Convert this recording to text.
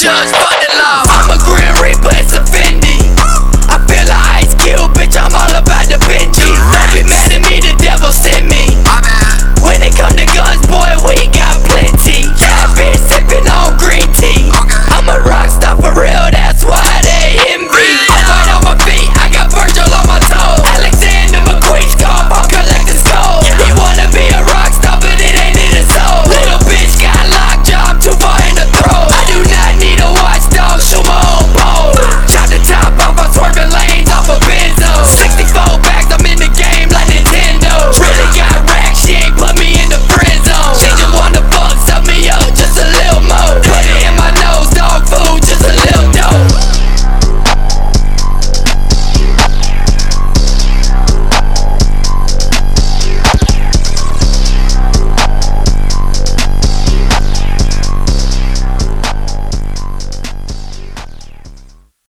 just fucking love.